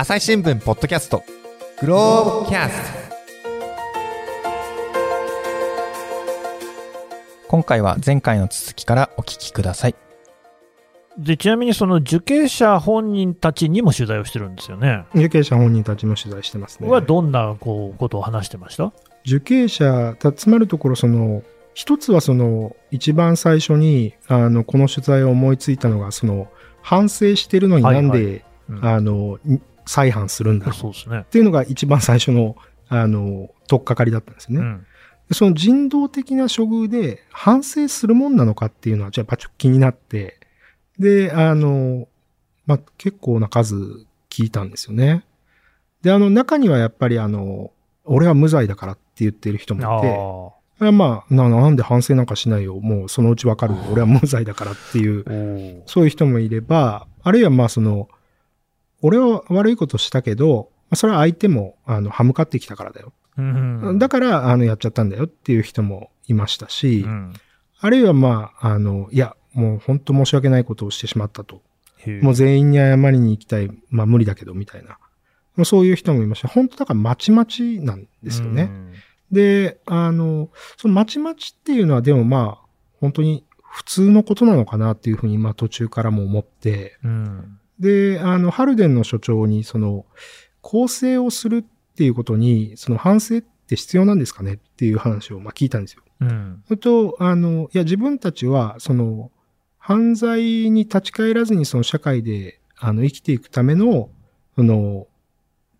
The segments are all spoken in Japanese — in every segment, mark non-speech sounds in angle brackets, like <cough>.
朝日新聞ポッドキャストグローブキャスト今回は前回の続きからお聞きください。で、ちなみにその受刑者本人たちにも取材をしてるんですよね。受刑者本人たちも取材してますね。はどんなこうことを話してました？受刑者、たつまるところ、その、一つはその、一番最初に、あの、この取材を思いついたのが、その、反省してるのになんで、はいはいうんあの、再犯するんだろうそうですねっ。ていうのが一番最初の、あの、取っかかりだったんですね。うん。でその人道的な処遇で反省するもんなのかっていうのは、じゃあやっぱちょっと気になって、で、あの、まあ、結構な数聞いたんですよね。で、あの、中にはやっぱりあの、俺は無罪だからって言ってる人もいて、あまあな、なんで反省なんかしないよ。もうそのうちわかるよ。俺は無罪だからっていう、そういう人もいれば、あるいはまあその、俺は悪いことしたけど、まあそれは相手も、あの、歯向かってきたからだよ。うん。だから、あの、やっちゃったんだよっていう人もいましたし、うん。あるいはまあ、あの、いや、もう本当申し訳ないことをしてしまったと。もう全員に謝りに行きたい。まあ無理だけど、みたいな。まあそういう人もいました。本当だからまちまちなんですよね。うんで、あの、そのまちまちっていうのはでもまあ、本当に普通のことなのかなっていうふうに、まあ途中からも思って、うん。で、あの、ハルデンの所長に、その、構成をするっていうことに、その反省って必要なんですかねっていう話を、まあ聞いたんですよ。うん。それと、あの、いや、自分たちは、その、犯罪に立ち返らずに、その社会で、あの、生きていくための、その、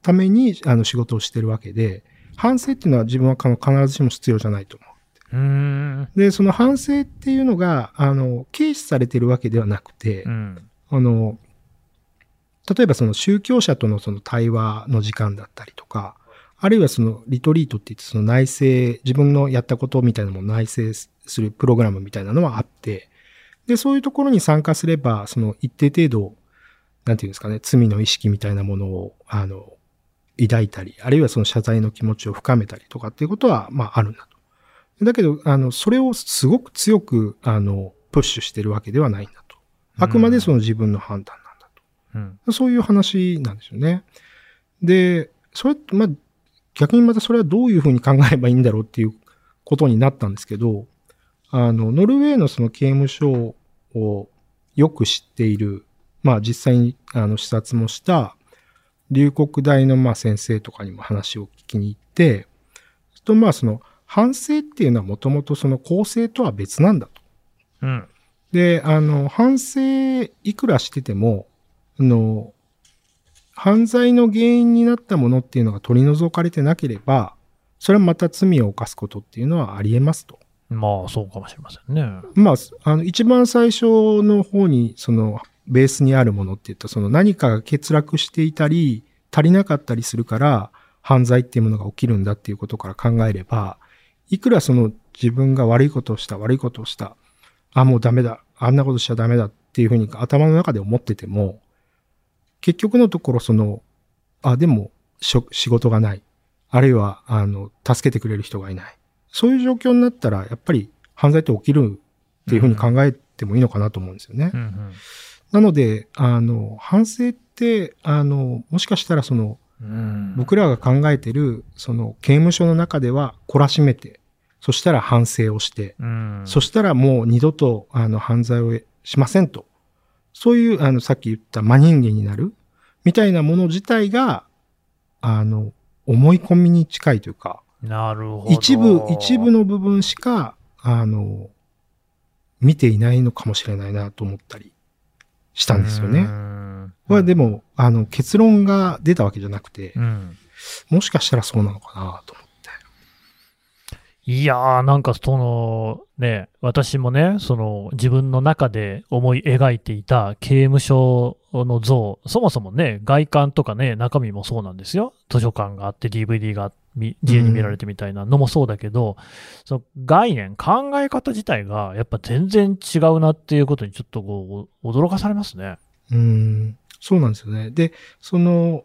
ために、あの、仕事をしてるわけで、反省っていうのは自分は必ずしも必要じゃないと思う。うん。で、その反省っていうのが、あの、軽視されてるわけではなくて、うん。あの、例えばその宗教者とのその対話の時間だったりとか、あるいはそのリトリートって言ってその内省、自分のやったことみたいなものを内省するプログラムみたいなのはあって、で、そういうところに参加すれば、その一定程度、なんていうんですかね、罪の意識みたいなものを、あの、抱いたり、あるいはその謝罪の気持ちを深めたりとかっていうことは、まああるんだと。だけど、あの、それをすごく強く、あの、プッシュしてるわけではないんだと。あくまでその自分の判断。うん。そういう話なんですよね。で、それ、まあ、逆にまたそれはどういうふうに考えればいいんだろうっていうことになったんですけど、あの、ノルウェーのその刑務所をよく知っている、まあ実際にあの視察もした、龍谷大のまあ先生とかにも話を聞きに行って、とまあその反省っていうのはもともとその構成とは別なんだと。うん。で、あの、反省いくらしてても、あの、犯罪の原因になったものっていうのが取り除かれてなければ、それはまた罪を犯すことっていうのはあり得ますと。まあ、そうかもしれませんね。まあ、あの、一番最初の方に、その、ベースにあるものって言ったら、その何かが欠落していたり、足りなかったりするから、犯罪っていうものが起きるんだっていうことから考えれば、いくらその自分が悪いことをした、悪いことをした、あ、もうダメだ、あんなことしちゃダメだっていうふうに頭の中で思ってても、結局のところその、あ、でも、しょ仕事がない。あるいは、あの、助けてくれる人がいない。そういう状況になったら、やっぱり犯罪って起きるっていうふうに考えてもいいのかなと思うんですよね。うんうん。なので、あの、反省って、あの、もしかしたらその、うん。僕らが考えてる、その、刑務所の中では懲らしめて、そしたら反省をして、うん。そしたらもう二度と、あの、犯罪をしませんと。そういう、あの、さっき言った真人間になる、みたいなもの自体が、あの、思い込みに近いというか、なるほど。一部、一部の部分しか、あの、見ていないのかもしれないなと思ったりしたんですようね。んこれはでも、あの、結論が出たわけじゃなくてう、ん。もしかしたらそうなのかなと思って。いやー、なんかその、ね、私もね、その自分の中で思い描いていた刑務所の像、そもそもね、外観とかね、中身もそうなんですよ。図書館があって DVD がみ自由に見られてみたいなのもそうだけど、その概念、考え方自体がやっぱ全然違うなっていうことにちょっとこう、驚かされますね。うーん、そうなんですよね。で、その、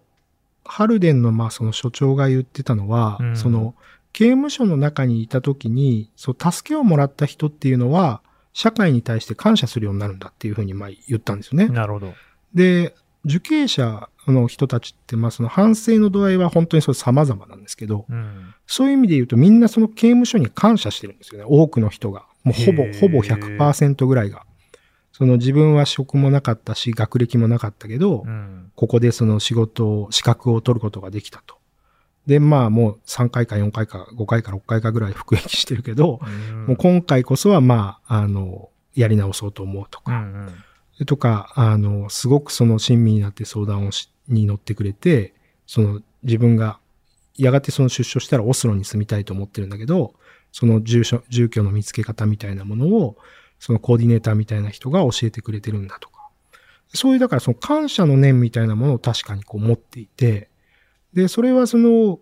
ハルデンの、まあ、その所長が言ってたのは、うんその、刑務所の中にいた時に、そう、助けをもらった人っていうのは、社会に対して感謝するようになるんだっていうふうに、まあ、言ったんですよね。なるほど。で、受刑者の人たちって、まあその反省の度合いは本当にそれ様々なんですけど、うん。そういう意味で言うとみんなその刑務所に感謝してるんですよね。多くの人が。もうほぼほぼ100%ぐらいが。その自分は職もなかったし、学歴もなかったけど、うん。もここでその仕事を、資格を取ることができたと。で、まあもう3回か4回か5回か6回かぐらい <laughs> 服役してるけど、もう今回こそはまあ、あの、やり直そうと思うとか、うんうん。とか、あの、すごくその親身になって相談をし、に乗ってくれて、その自分が、やがてその出所したらオスロに住みたいと思ってるんだけど、その住所、住居の見つけ方みたいなものを、そのコーディネーターみたいな人が教えてくれてるんだとか。そういう、だからその感謝の念みたいなものを確かにこう持っていて、で、それはその、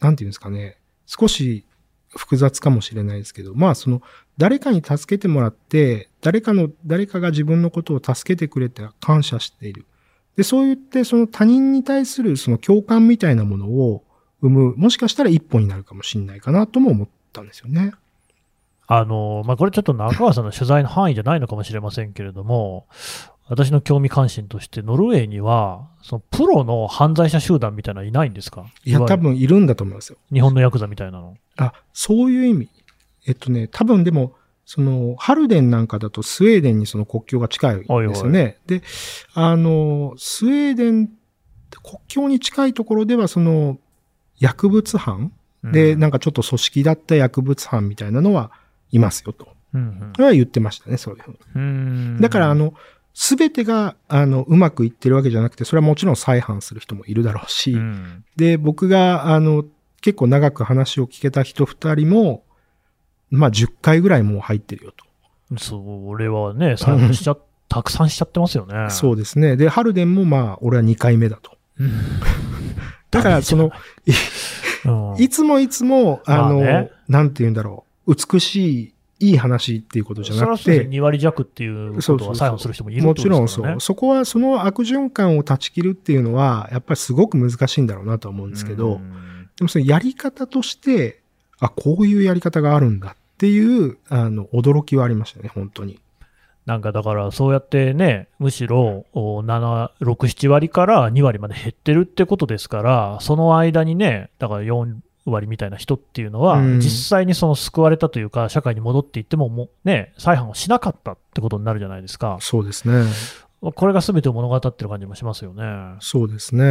なんていうんですかね、少し複雑かもしれないですけど、まあその、誰かに助けてもらって、誰かの、誰かが自分のことを助けてくれて感謝している。で、そう言って、その他人に対するその共感みたいなものを生む、もしかしたら一歩になるかもしれないかなとも思ったんですよね。あの、まあ、これちょっと中川さんの取材の範囲じゃないのかもしれませんけれども、私の興味関心として、ノルウェーには、そのプロの犯罪者集団みたいなのいないんですか？いや、多分いるんだと思いますよ。日本のヤクザみたいなの。あ、そういう意味。えっとね、多分でも、その、ハルデンなんかだとスウェーデンにその国境が近いんですよね。で、あの、スウェーデン、国境に近いところではその、薬物犯で、うんなんかちょっと組織だった薬物犯みたいなのはいますよと。うんそれは言ってましたね、そういうふうに。うんうんだから、あの、すべてが、あの、うまくいってるわけじゃなくて、それはもちろん再犯する人もいるだろうし、うんで、僕が、あの、結構長く話を聞けた人二人も、まあ、10回ぐらいもう入ってるよと。それはね、再犯しちゃ、たくさんしちゃってますよね。そうですね。で、ハルデンもまあ、俺は2回目だと。うん。だから、その、うんいつもいつも、あの、まあねなんて言うんだろう、美しい、いい話っていうことじゃなくて、2割弱っていうことは再犯する人もいるもちろんそう。そこはその悪循環を断ち切るっていうのは、やっぱりすごく難しいんだろうなとは思うんですけど、うんでもそのやり方として、あ、こういうやり方があるんだっていう、あの、驚きはありましたね、本当に。なんかだから、そうやってね、むしろお7、6、7割から2割まで減ってるってことですから、その間にね、だから4割みたいな人っていうのは、うん実際にその救われたというか、社会に戻っていっても、もうね、再犯をしなかったってことになるじゃないですか。そうですね。これが全てを物語ってる感じもしますよね。そうですね。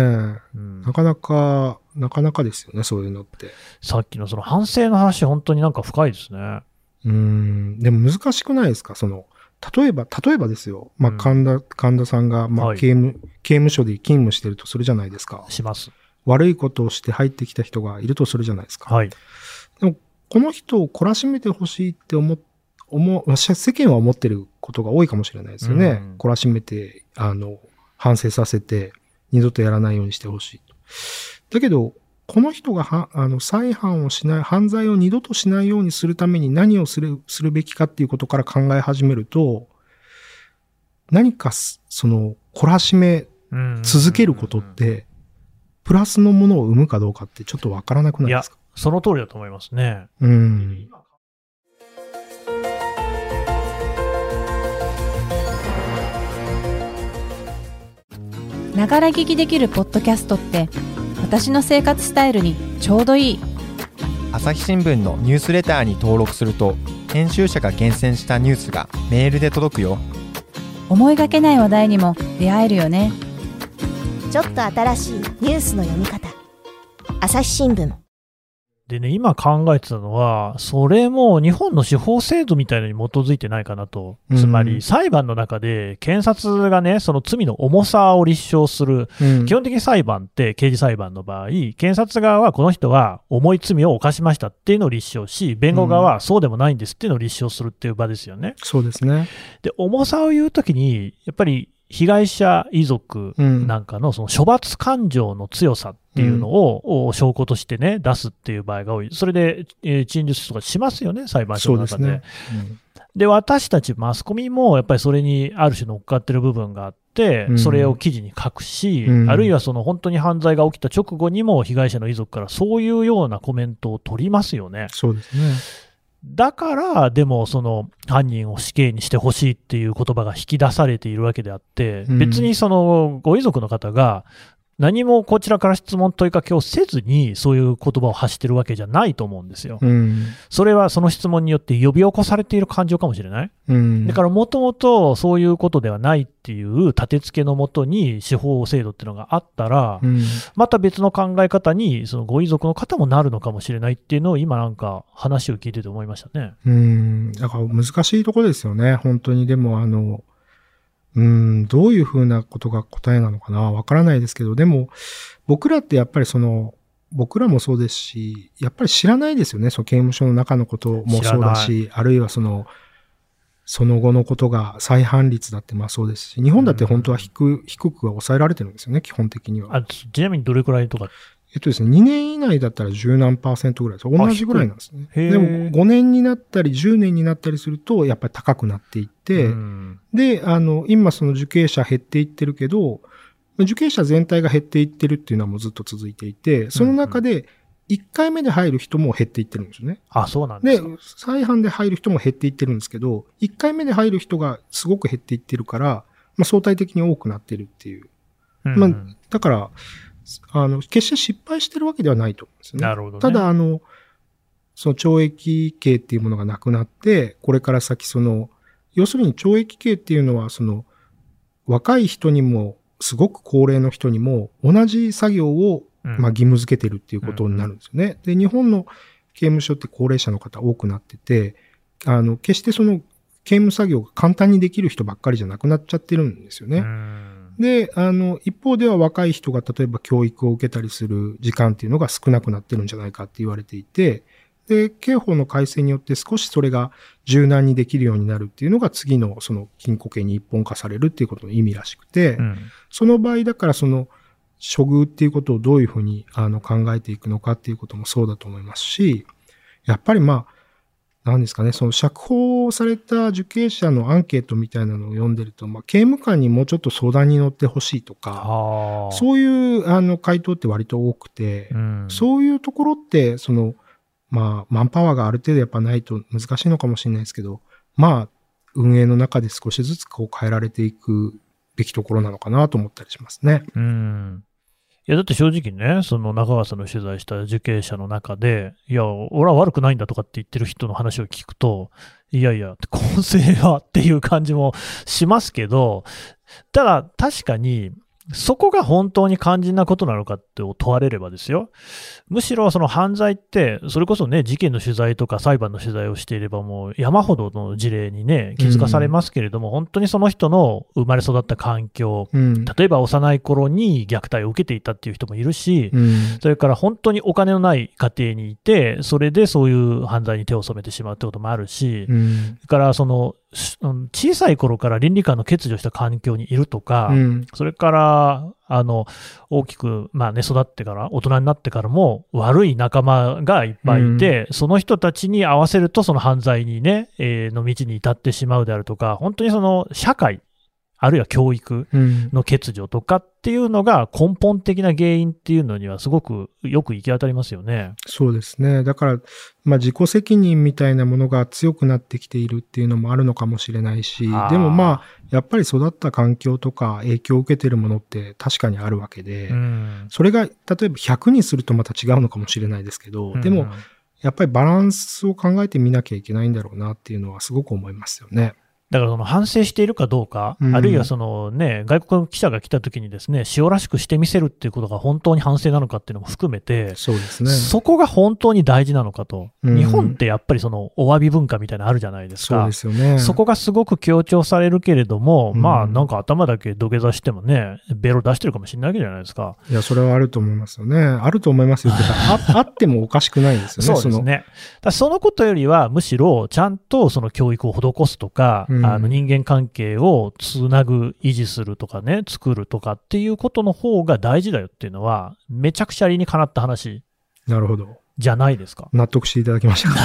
うんなかなか、なかなかですよね、そういうのって。さっきのその反省の話、本当になんか深いですね。うーん。でも難しくないですか？その、例えば、例えばですよ。まあ、うん神田、神田さんが、まあ、はい刑務、刑務所で勤務してるとするじゃないですか。します。悪いことをして入ってきた人がいるとするじゃないですか。はい。この人を懲らしめてほしいって思っ、思う、世間は思ってることが多いかもしれないですよね。うん懲らしめて、あの、反省させて、二度とやらないようにしてほしい。だけど、この人がは、あの、再犯をしない、犯罪を二度としないようにするために何をする、するべきかっていうことから考え始めると、何かす、その、懲らしめうん続けることって、プラスのものを生むかどうかってちょっとわからなくないですか？その通りだと思いますね。うん。ながら聞きできるポッドキャストって私の生活スタイルにちょうどいい朝日新聞のニュースレターに登録すると編集者が厳選したニュースがメールで届くよ思いがけない話題にも出会えるよねちょっと新しいニュースの読み方朝日新聞でね、今考えてたのは、それも日本の司法制度みたいなのに基づいてないかなと。うんつまり、裁判の中で、検察がね、その罪の重さを立証する。うん基本的に裁判って、刑事裁判の場合、検察側はこの人は重い罪を犯しましたっていうのを立証し、弁護側はそうでもないんですっていうのを立証するっていう場ですよね。そうですね。で、重さを言うときに、やっぱり被害者遺族うんなんかのその処罰感情の強さっていうのを、お証拠としてね、出すっていう場合が多い。それで、えー陳述とかしますよね、裁判所の中で。ですね。で私たちマスコミもやっぱりそれにある種乗っかってる部分があって、うんそれを記事に書くし、うんあるいはその本当に犯罪が起きた直後にも被害者の遺族からそういうようなコメントを取りますよね。そうですね。だから、でも、その犯人を死刑にしてほしいっていう言葉が引き出されているわけであって、うん。別にそのご遺族の方が、何もこちらから質問、問いかけをせずに、そういう言葉を発してるわけじゃないと思うんですよ。うん。それはその質問によって呼び起こされている感情かもしれない。うん。だから、もともとそういうことではないっていう立て付けのもとに司法制度っていうのがあったら、うん、また別の考え方に、そのご遺族の方もなるのかもしれないっていうのを、今なんか話を聞いてて思いましたね。うん。だから難しいところですよね。本当に。でも、あの、うん、どういうふうなことが答えなのかな？わからないですけど、でも、僕らってやっぱりその、僕らもそうですし、やっぱり知らないですよね？その刑務所の中のこともそうだし、あるいはその、その後のことが再犯率だってまあそうですし、日本だって本当は低,、低くは抑えられてるんですよね、基本的には。あちなみにどれくらいとか、えっとですね、2年以内だったら十何パーセントぐらいです。同じぐらいなんですね。でも5年になったり10年になったりすると、やっぱり高くなっていって、うんで、あの、今その受刑者減っていってるけど、受刑者全体が減っていってるっていうのはもうずっと続いていて、その中で1回目で入る人も減っていってるんですよね。あ、そうなんでですか。、再犯で入る人も減っていってるんですけど、1回目で入る人がすごく減っていってるから、まあ相対的に多くなってるっていう。うんまあ、だから、あの、決して失敗してるわけではないと思うんですよね。なるほどねただ、あの、その懲役刑っていうものがなくなって、これから先その、要するに懲役刑っていうのは、その、若い人にも、すごく高齢の人にも、同じ作業を、うんまあ、義務付けてるっていうことになるんですよね。で、日本の刑務所って高齢者の方多くなってて、あの、決してその、刑務作業が簡単にできる人ばっかりじゃなくなっちゃってるんですよね。うんで、あの、一方では若い人が例えば教育を受けたりする時間っていうのが少なくなってるんじゃないかって言われていて、で、刑法の改正によって少しそれが柔軟にできるようになるっていうのが次のその禁錮刑に一本化されるっていうことの意味らしくて、うん。その場合だからその処遇っていうことをどういうふうにあの考えていくのかっていうこともそうだと思いますし、やっぱりまあ、何ですかね、その釈放された受刑者のアンケートみたいなのを読んでると、まあ、刑務官にもうちょっと相談に乗ってほしいとか。そういうあの回答って割と多くて、うんそういうところって、その、まあ、マンパワーがある程度やっぱないと難しいのかもしれないですけど、まあ、運営の中で少しずつこう変えられていくべきところなのかなと思ったりしますね。うん。いや、だって正直ね、その中川さんの取材した受刑者の中で、いや、俺は悪くないんだとかって言ってる人の話を聞くと、いやいや、混成はっていう感じもしますけど、ただ確かに、そこが本当に肝心なことなのかって問われればですよ。むしろその犯罪って、それこそね、事件の取材とか裁判の取材をしていればもう山ほどの事例にね、気づかされますけれども、本当にその人の生まれ育った環境、うん。例えば幼い頃に虐待を受けていたっていう人もいるし、うん。それから本当にお金のない家庭にいて、それでそういう犯罪に手を染めてしまうってこともあるし、うん。それからその小さい頃から倫理観の欠如した環境にいるとか、うん。それからあの大きく、まあね、育ってから、大人になってからも悪い仲間がいっぱいいて、その人たちに合わせると、その犯罪にね、えーの道に至ってしまうであるとか、本当にその社会、あるいは教育、うん。の欠如とかっていうのが根本的な原因っていうのにはすごくよく行き当たりますよね。そうですね。だから、まあ自己責任みたいなものが強くなってきているっていうのもあるのかもしれないしでもまあ、やっぱり育った環境とか影響を受けてるものって確かにあるわけで、うんそれが例えば100にするとまた違うのかもしれないですけど、でもうんやっぱりバランスを考えてみなきゃいけないんだろうなっていうのはすごく思いますよね。だからその反省しているかどうか、うんあるいはそのね、外国の記者が来た時にですね、塩らしくしてみせるっていうことが本当に反省なのかっていうのも含めて、そうですね。そこが本当に大事なのかと。うん日本ってやっぱりそのお詫び文化みたいなのあるじゃないですかそうで。すよね。そこがすごく強調されるけれども、うんまあなんか頭だけ土下座してもね、ベロ出してるかもしれないわけじゃないですか。いや、それはあると思いますよね。あると思いますよって <laughs> ああってもおかしくないですよね。のそうですね。だからそのことよりは、むしろちゃんとその教育を施すとか、うんあの人間関係をつなぐ、維持するとかね、作るとかっていうことの方が大事だよっていうのは、めちゃくちゃ理にかなった話なるほど。じゃないですか。納得していただきましたか。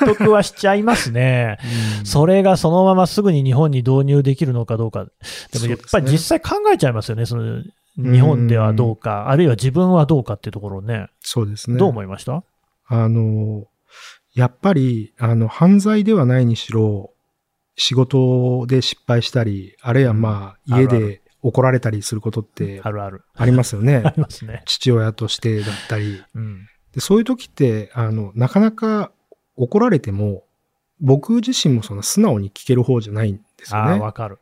<laughs> 納得はしちゃいますね。それがそのまますぐに日本に導入できるのかどうか。でもやっぱり実際考えちゃいますよね。その日本ではどうか、あるいは自分はどうかっていうところをね。そうですね。どう思いました？あの、やっぱり、あの、犯罪ではないにしろ、仕事で失敗したり、あるいはまあ、家で怒られたりすることってあるある。ありますよね <laughs> あ。りますね。父親としてだったり。うん。でそういう時って、あの、なかなか怒られても、僕自身もその素直に聞ける方じゃないんですよああ、ね。わかる。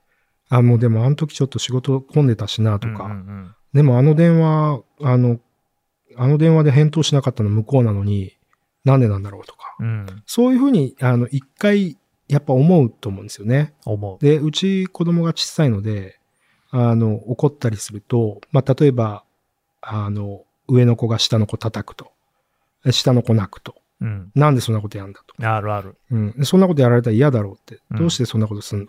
あ、もうでもあの時ちょっと仕事混んでたしなとか。うんうんでもあの電話、あの、あの電話で返答しなかったの向こうなのに、なんでなんだろうとか。うん。うん。そういうふうに、あの、一回、やっぱ思うと思うんですよね。思う。で、うち子供が小さいので、あの、怒ったりすると、まあ、例えば、あの、上の子が下の子叩くと。下の子泣くと。うん。なんでそんなことやんだと。あるある。うん。でそんなことやられたら嫌だろうって。うんどうしてそんなことすんの、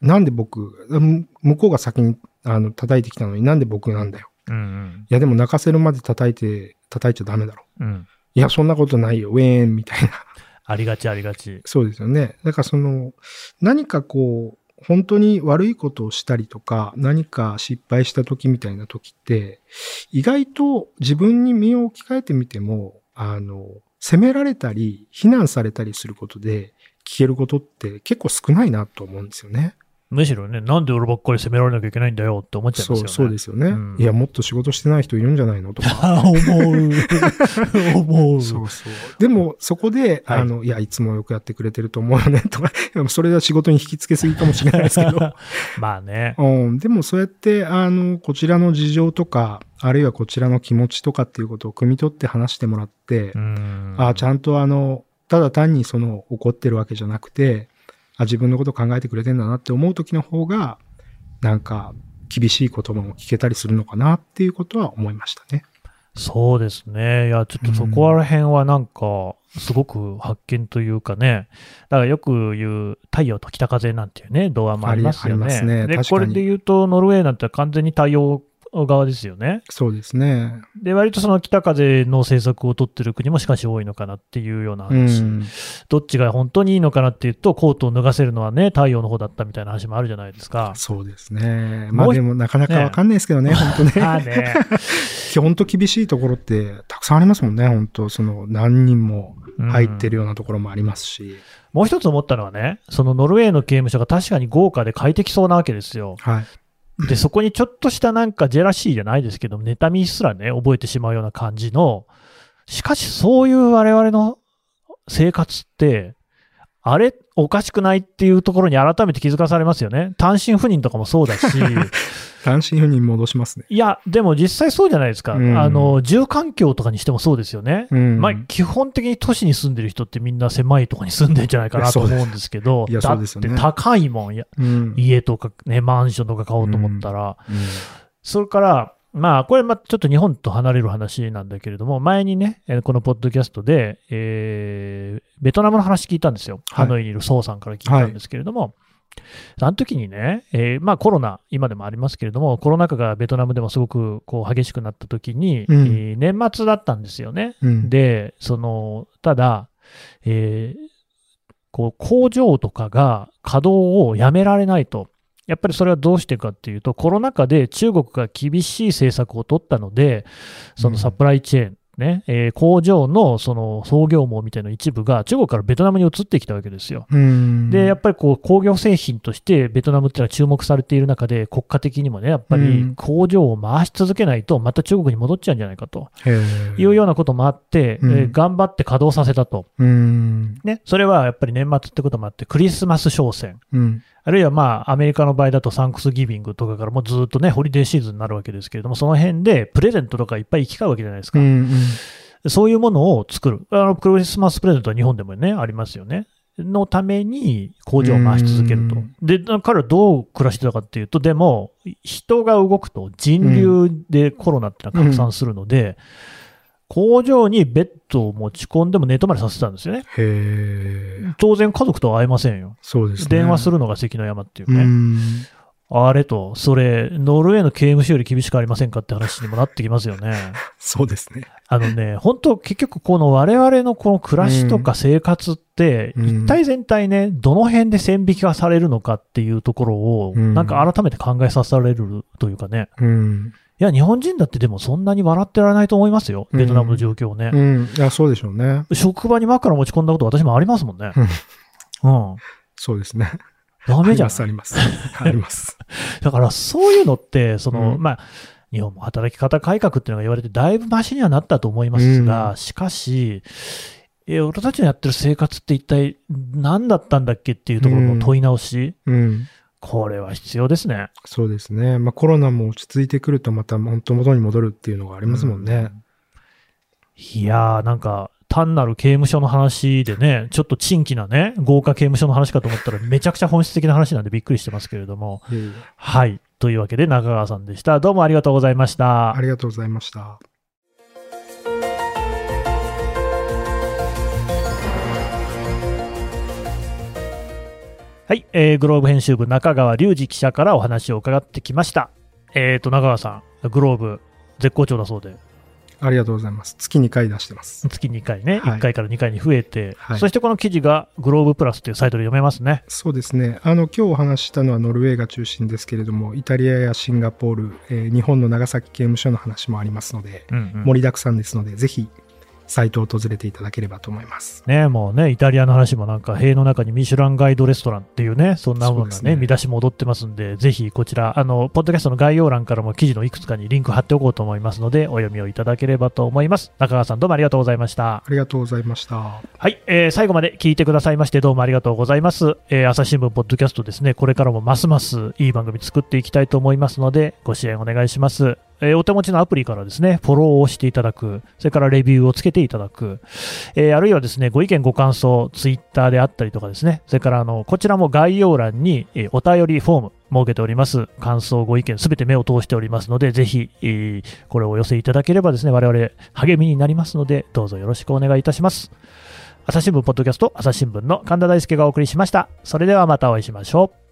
なんで僕、うん向こうが先に、あの、叩いてきたのになんで僕なんだよ。うんうん。いや、でも泣かせるまで叩いて、叩いちゃダメだろ。うん。いや、そんなことないよ。ウェーンみたいな。ありがちありがち。そうですよね。だからその、何かこう、本当に悪いことをしたりとか、何か失敗した時みたいな時って、意外と自分に身を置き換えてみても、あの、責められたり、非難されたりすることで、聞けることって結構少ないなと思うんですよね。むしろね、なんで俺ばっかり責められなきゃいけないんだよって思っちゃいますよね。そう、そうですよね、うんいや、もっと仕事してない人いるんじゃないの？とか。<laughs> ああ、思う。<laughs> 思う。そうそう。でも、そこで、はいあの、いや、いつもよくやってくれてると思うよね、とか、で <laughs> もそれは仕事に引き付けすぎかもしれないですけど。まあね。うん、でもそうやって、あの、こちらの事情とか、あるいはこちらの気持ちとかっていうことを汲み取って話してもらって、うん。あちゃんとあの、ただ単にその怒ってるわけじゃなくて、あ自分のことを考えてくれてんだなって思う時の方が、なんか、厳しい言葉も聞けたりするのかなっていうことは思いましたね。そうですね。いや、ちょっとそこら辺はなんか、すごく発見というかね。だからよく言う、太陽と北風なんていうね、童話もありますよね。ありますねで、これで言うと、ノルウェーなんて完全に太陽側ですよね。そうですね。で、割とその北風の政策を取ってる国もしかし多いのかなっていうようなう話。ん。どっちが本当にいいのかなっていうと、コートを脱がせるのはね、太陽の方だったみたいな話もあるじゃないですか。そうですね。まあでもなかなかわかんないですけどね、<laughs> 本当ね。まあね。<laughs> 本当厳しいところってたくさんありますもんね、本当その何人も入ってるようなところもありますし。もう一つ思ったのはね、そのノルウェーの刑務所が確かに豪華で快適そうなわけですよ。はい。で、そこにちょっとしたなんかジェラシーじゃないですけど、妬みすらね、覚えてしまうような感じの、しかしそういう我々の生活って、あれおかしくないっていうところに改めて気づかされますよね。単身赴任とかもそうだし、<laughs> 単身赴任戻しますね。いや、でも実際そうじゃないですか。うんあの、住環境とかにしてもそうですよね。うん。まあ、基本的に都市に住んでる人ってみんな狭いところに住んでんじゃないかなと思うんですけど、いやだっそうですよねて高いもん、いやうん。家とかね、マンションとか買おうと思ったら、うんそれから、まあ、これ、まあ、ちょっと日本と離れる話なんだけれども、前にね、えーこのポッドキャストで、えーベトナムの話聞いたんですよ。はいハノイにいるソウさんから聞いたんですけれども、あの時にね、えーまあコロナ、今でもありますけれども、コロナ禍がベトナムでもすごくこう激しくなった時に、うんえー年末だったんですよね。うん。で、その、ただ、えーこう工場とかが稼働をやめられないと。やっぱりそれはどうしてかっていうと、コロナ禍で中国が厳しい政策を取ったので、そのサプライチェーン、ね、えー工場のその創業網みたいな一部が中国からベトナムに移ってきたわけですよ。うん。で、やっぱりこう工業製品としてベトナムっていうのは注目されている中で、国家的にもね、やっぱうりん工場を回し続けないと、また中国に戻っちゃうんじゃないかというようなこともあって、うんえー頑張って稼働させたと。うん。ね、それはやっぱり年末ってこともあって、クリスマス商戦、うん。あるいはまあ、アメリカの場合だとサンクスギビングとかからもうずっとね、ホリデーシーズンになるわけですけれども、その辺でプレゼントとかいっぱい行き交うわけじゃないですか。うん。そういうものを作る。あの、クリスマスプレゼントは日本でもね、ありますよね。のために工場を回し続けるとうん。で、彼はどう暮らしてたかっていうと、でも、人が動くと人流でコロナってのは拡散するので、工場にベッドを持ち込んでも寝泊まりさせてたんですよね。へえ。当然家族とは会えませんよ。そうですね。電話するのが関の山っていううね。ん。あれと、それ、ノルウェーの刑務所より厳しくありませんかって話にもなってきますよね。<laughs> そうですね。あのね、本当結局この我々のこの暮らしとか生活って、うん一体全体ね、どの辺で線引きがされるのかっていうところを、うんなんか改めて考えさせられるというかね、うん。いや、日本人だってでもそんなに笑ってられないと思いますよ、ベトナムの状況をね。うん。いや、そうでしょうね。職場に枕持ち込んだこと私もありますもんね。うん。そうですね。ダメじゃんあります、。あります。あります。<laughs> だからそういうのって、その、うんまあ、日本も働き方改革っていうのが言われて、だいぶマシにはなったと思いますが、うんしかし、え、俺たちのやってる生活って一体何だったんだっけっていうところの問い直し、うん。これは必要ですね。そうですね。まあコロナも落ち着いてくるとまた本当元に戻るっていうのがありますもんね。いやー、なんか、単なる刑務所の話でね、ちょっと珍奇なね、豪華刑務所の話かと思ったら、めちゃくちゃ本質的な話なんでびっくりしてますけれども。はい。というわけで、中川さんでした。どうもありがとうございましたあ。りがとうございました。はい、えーグローブ編集部中川隆二記者からお話を伺ってきました。えーと、中川さん、グローブ絶好調だそうで、ありがとうございます。月2回出してます。月2回ね、はい1回から2回に増えて、はいそしてこの記事がグローブプラスというサイトで読めますね。そうですね。あの、今日お話ししたのはノルウェーが中心ですけれども、イタリアやシンガポール、えー日本の長崎刑務所の話もありますので、うんうん盛りだくさんですので、ぜひ、サイトを訪れていただければと思います。ね、もうね、イタリアの話もなんか、塀の中にミシュランガイドレストランっていうね、そんなものがね、ね見出しも踊ってますんで、ぜひこちら、あの、ポッドキャストの概要欄からも記事のいくつかにリンク貼っておこうと思いますので、お読みをいただければと思います。中川さんどうもありがとうございました。ありがとうございました。はい、えー最後まで聞いてくださいましてどうもありがとうございます。えー朝日新聞ポッドキャストですね、これからもますますいい番組作っていきたいと思いますので、ご支援お願いします。えーお手持ちのアプリからですね、フォローをしていただく、それからレビューをつけていただく、えーあるいはですね、ご意見ご感想、ツイッターであったりとかですね、それからあの、こちらも概要欄に、えお便りフォーム設けております。感想、ご意見、すべて目を通しておりますので、ぜひ、えーこれをお寄せいただければですね、我々励みになりますので、どうぞよろしくお願いいたします。朝日新聞ポッドキャスト朝日新聞の神田大輔がお送りしました。それではまたお会いしましょう。